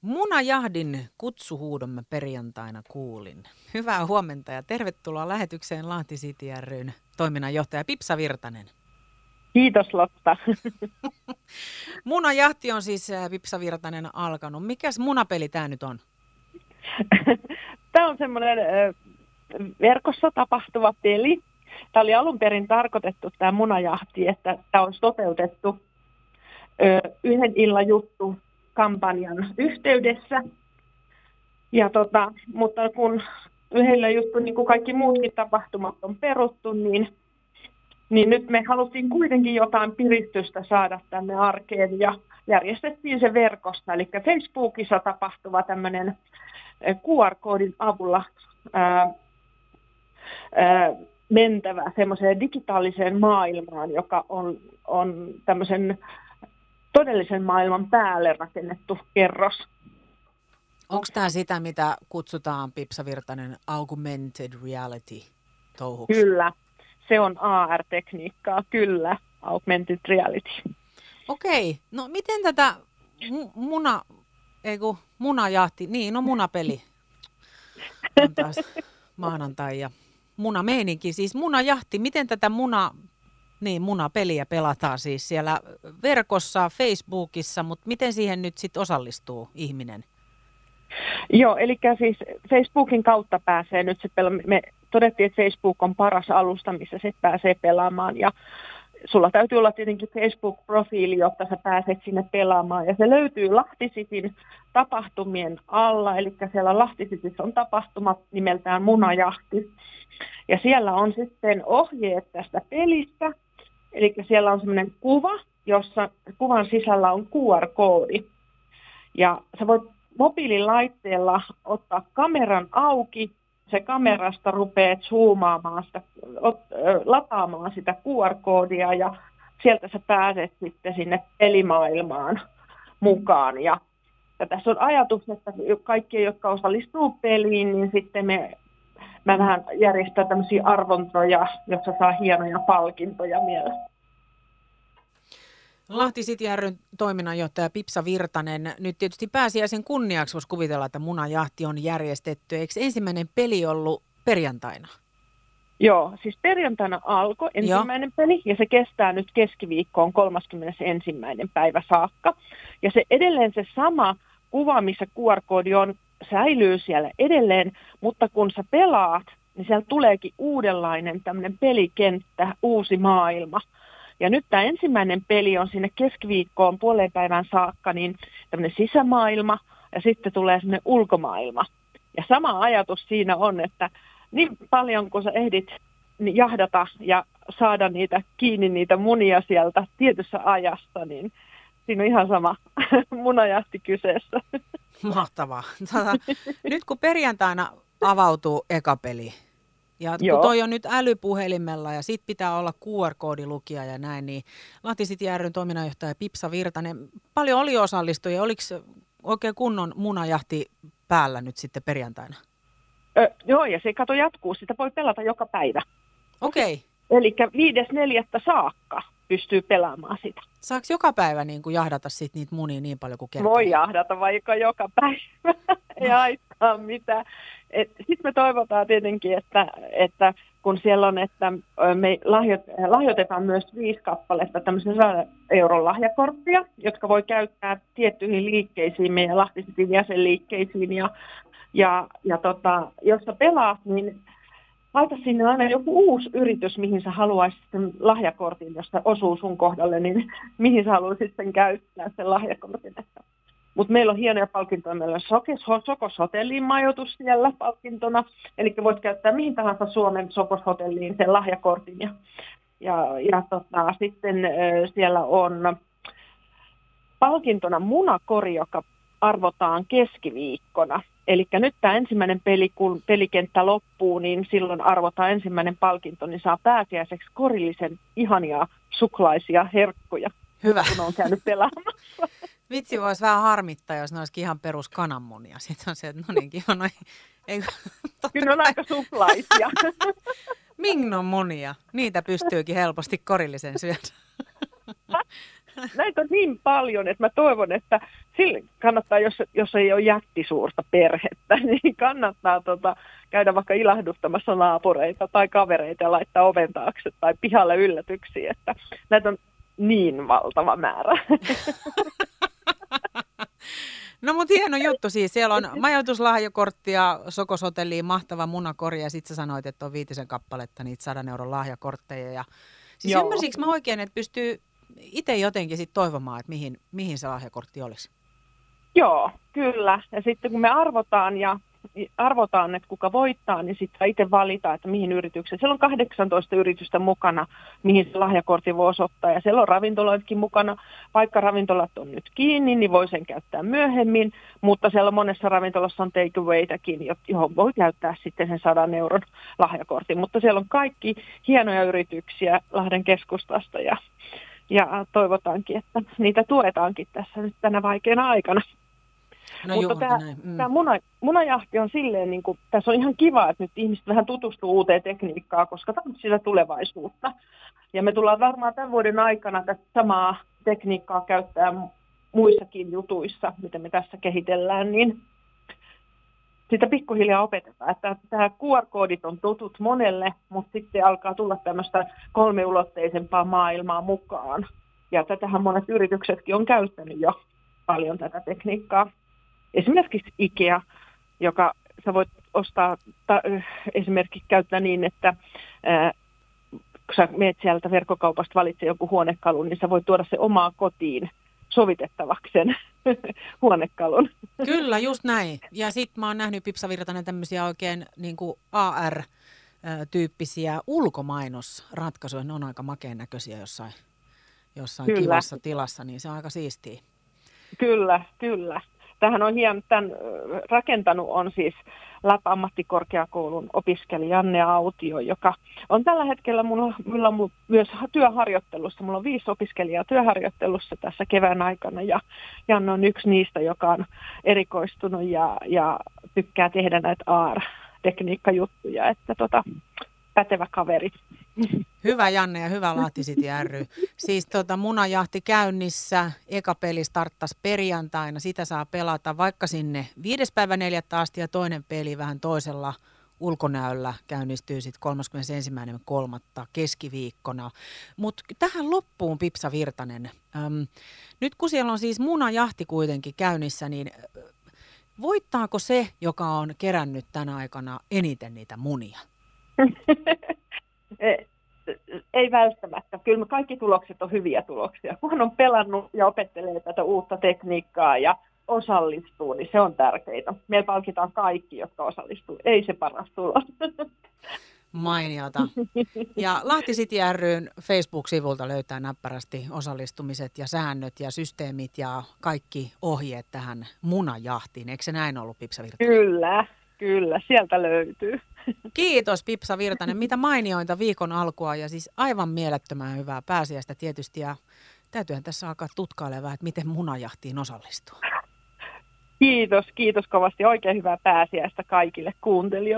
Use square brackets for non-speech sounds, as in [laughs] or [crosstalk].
Munajahdin kutsuhuudomme perjantaina kuulin. Hyvää huomenta ja tervetuloa lähetykseen Lahti City ryn toiminnanjohtaja Pipsa Virtanen. Kiitos Lotta. [laughs] Munajahti on siis äh, Pipsa Virtanen alkanut. Mikäs munapeli tämä nyt on? [laughs] Tämä on semmoinen verkossa tapahtuva peli. Tämä oli alun perin tarkoitettu tämä munajahti, että tämä on toteutettu yhden illan juttu kampanjan yhteydessä. Ja tota, mutta kun yhdellä juttu, niin kuin kaikki muutkin tapahtumat on peruttu, niin, niin nyt me haluttiin kuitenkin jotain piristystä saada tänne arkeen ja järjestettiin se verkossa. Eli Facebookissa tapahtuva tämmöinen QR-koodin avulla ää, ää, mentävä semmoiseen digitaaliseen maailmaan, joka on, on tämmöisen todellisen maailman päälle rakennettu kerros. Onko tämä sitä, mitä kutsutaan Pipsa Virtanen augmented reality touhuksi? Kyllä, se on AR-tekniikkaa, kyllä, augmented reality. Okei, no miten tätä muna, ei kun munajahti, niin no munapeli on taas maanantai ja munameininki, siis munajahti, miten tätä muna niin, munapeliä pelataan siis siellä verkossa, Facebookissa, mutta miten siihen nyt sitten osallistuu ihminen? Joo, eli siis Facebookin kautta pääsee nyt se pela- Me todettiin, että Facebook on paras alusta, missä se pääsee pelaamaan ja sulla täytyy olla tietenkin Facebook-profiili, jotta sä pääset sinne pelaamaan. Ja se löytyy Lahtisitin tapahtumien alla, eli siellä Lahtisitissä on tapahtuma nimeltään Munajahti. Ja siellä on sitten ohjeet tästä pelistä, Eli siellä on semmoinen kuva, jossa kuvan sisällä on QR-koodi. Ja sä voit mobiililaitteella ottaa kameran auki, se kamerasta rupeaa zoomaamaan sitä, lataamaan sitä QR-koodia ja sieltä sä pääset sitten sinne pelimaailmaan mukaan. Ja, ja tässä on ajatus, että kaikki, jotka osallistuu peliin, niin sitten me mä vähän järjestää tämmöisiä arvontoja, jossa saa hienoja palkintoja myös. Lahti City ryn toiminnanjohtaja Pipsa Virtanen. Nyt tietysti pääsiäisen kunniaksi voisi kuvitella, että munajahti on järjestetty. Eikö ensimmäinen peli ollut perjantaina? Joo, siis perjantaina alkoi ensimmäinen Joo. peli ja se kestää nyt keskiviikkoon 31. päivä saakka. Ja se edelleen se sama kuva, missä QR-koodi on, säilyy siellä edelleen, mutta kun sä pelaat, niin siellä tuleekin uudenlainen tämmöinen pelikenttä, uusi maailma. Ja nyt tämä ensimmäinen peli on sinne keskiviikkoon puoleen päivän saakka, niin tämmöinen sisämaailma ja sitten tulee semmoinen ulkomaailma. Ja sama ajatus siinä on, että niin paljon kuin sä ehdit niin jahdata ja saada niitä kiinni niitä munia sieltä tietyssä ajassa, niin siinä on ihan sama [laughs] munajahti kyseessä. [laughs] Mahtavaa. Tota, nyt kun perjantaina avautuu eka peli, ja kun Joo. toi on nyt älypuhelimella ja sit pitää olla QR-koodilukija ja näin, niin Lahti City ryn toiminnanjohtaja Pipsa Virtanen, paljon oli osallistujia, oliko oikein kunnon munajahti päällä nyt sitten perjantaina? Ö, joo, ja se kato jatkuu, sitä voi pelata joka päivä. Okei. Okay. Eli neljättä saakka pystyy pelaamaan sitä. Saako joka päivä niin kuin jahdata sit niitä munia niin paljon kuin kertaa? Voi jahdata vaikka joka päivä, [laughs] ei haittaa mitään. Sitten me toivotaan tietenkin, että, että kun siellä on, että me lahjoit, lahjoitetaan myös viisi kappaletta tämmöisen 100 euron lahjakorttia, jotka voi käyttää tiettyihin liikkeisiin, meidän Lahtisitin jäsenliikkeisiin. Ja, ja, ja tota, jos sä pelaat, niin laita sinne aina joku uusi yritys, mihin sä haluaisit sen lahjakortin, josta osuu sun kohdalle, niin [laughs] mihin sä haluaisit sen käyttää sen lahjakortin. Mutta meillä on hienoja palkintoja. Meillä on Sokos, Sokos Hotelliin majoitus siellä palkintona. Eli voit käyttää mihin tahansa Suomen Sokos Hotelliin sen lahjakortin. Ja, ja, ja tota, sitten siellä on palkintona munakori, joka arvotaan keskiviikkona. Eli nyt tämä ensimmäinen peli, kun pelikenttä loppuu, niin silloin arvotaan ensimmäinen palkinto, niin saa pääsiäiseksi korillisen ihania suklaisia herkkuja, Hyvä. kun on käynyt pelaamassa. [laughs] Vitsi voisi vähän harmittaa, jos ne olisikin ihan perus kananmunia. Sitten on se, että no niin, kiva, no ei, Kyllä on aika suklaisia. [laughs] Mingnon munia. Niitä pystyykin helposti korillisen syödä. Näitä on niin paljon, että mä toivon, että sille kannattaa, jos, jos ei ole jättisuurta perhettä, [laughs] niin kannattaa tota, käydä vaikka ilahduttamassa naapureita tai kavereita ja laittaa oven taakse tai pihalle yllätyksiä, että näitä on niin valtava määrä. [laughs] No mutta hieno juttu siis. Siellä on majoituslahjakortti ja Sokoshotelliin mahtava munakori ja sitten sä sanoit, että on viitisen kappaletta niitä sadan euron lahjakortteja. Ja... Siis Joo. ymmärsikö mä oikein, että pystyy itse jotenkin sit toivomaan, että mihin, mihin se lahjakortti olisi? Joo, kyllä. Ja sitten kun me arvotaan ja arvotaan, että kuka voittaa, niin sitten itse valita, että mihin yritykseen. Siellä on 18 yritystä mukana, mihin se lahjakortti voi osoittaa. Ja siellä on ravintoloitkin mukana. Vaikka ravintolat on nyt kiinni, niin voi sen käyttää myöhemmin. Mutta siellä monessa ravintolassa on takeawaytäkin, johon voi käyttää sitten sen 100 euron lahjakortin. Mutta siellä on kaikki hienoja yrityksiä Lahden keskustasta ja, ja toivotaankin, että niitä tuetaankin tässä nyt tänä vaikeana aikana. No Mutta joo, tämä, mm. tämä muna, munajahti on silleen, niin kuin, tässä on ihan kiva, että nyt ihmiset vähän tutustuu uuteen tekniikkaan, koska tämä on sitä tulevaisuutta. Ja me tullaan varmaan tämän vuoden aikana tästä samaa tekniikkaa käyttää muissakin jutuissa, mitä me tässä kehitellään, niin sitä pikkuhiljaa opetetaan. Että tämä QR-koodit on tutut monelle, mutta sitten alkaa tulla tämmöistä kolmeulotteisempaa maailmaa mukaan. Ja tätähän monet yrityksetkin on käyttänyt jo paljon tätä tekniikkaa esimerkiksi IKEA, joka sä voit ostaa, ta, esimerkiksi käyttää niin, että ää, kun sä meet sieltä verkkokaupasta, valitse joku huonekalu, niin sä voit tuoda se omaa kotiin sovitettavaksi sen [laughs] huonekalun. Kyllä, just näin. Ja sitten mä oon nähnyt Pipsa Virtanen tämmöisiä oikein niin kuin AR-tyyppisiä ulkomainosratkaisuja. Ne on aika makeen näköisiä jossain, jossain kivassa tilassa, niin se on aika siistiä. Kyllä, kyllä. Tähän on hieman, tämän rakentanut on siis LAP-ammattikorkeakoulun opiskelija Janne Autio, joka on tällä hetkellä mulla, mulla on myös työharjoittelussa. Mulla on viisi opiskelijaa työharjoittelussa tässä kevään aikana ja Janne on yksi niistä, joka on erikoistunut ja, ja tykkää tehdä näitä AR-tekniikkajuttuja, että tota, pätevä kaveri. Hyvä Janne ja hyvä Lahtisiti ry. Siis tota, munajahti käynnissä, eka peli starttas perjantaina, sitä saa pelata vaikka sinne viides päivä neljättä asti ja toinen peli vähän toisella ulkonäöllä käynnistyy sitten 31.3. keskiviikkona. Mutta tähän loppuun Pipsa Virtanen. Öm, nyt kun siellä on siis munajahti kuitenkin käynnissä, niin voittaako se, joka on kerännyt tänä aikana eniten niitä munia? [laughs] ei välttämättä. Kyllä kaikki tulokset on hyviä tuloksia. Kun on pelannut ja opettelee tätä uutta tekniikkaa ja osallistuu, niin se on tärkeää. Meillä palkitaan kaikki, jotka osallistuu. Ei se paras tulos. [laughs] Mainiota. Ja Lahti City ryn Facebook-sivulta löytää näppärästi osallistumiset ja säännöt ja systeemit ja kaikki ohjeet tähän munajahtiin. Eikö se näin ollut, Pipsa Virtanen? Kyllä, kyllä. Sieltä löytyy. [laughs] Kiitos Pipsa Virtanen. Mitä mainiointa viikon alkua ja siis aivan mielettömän hyvää pääsiäistä tietysti ja täytyyhän tässä alkaa tutkailemaan että miten munajahtiin osallistuu. Kiitos, kiitos kovasti. Oikein hyvää pääsiäistä kaikille kuuntelijoille.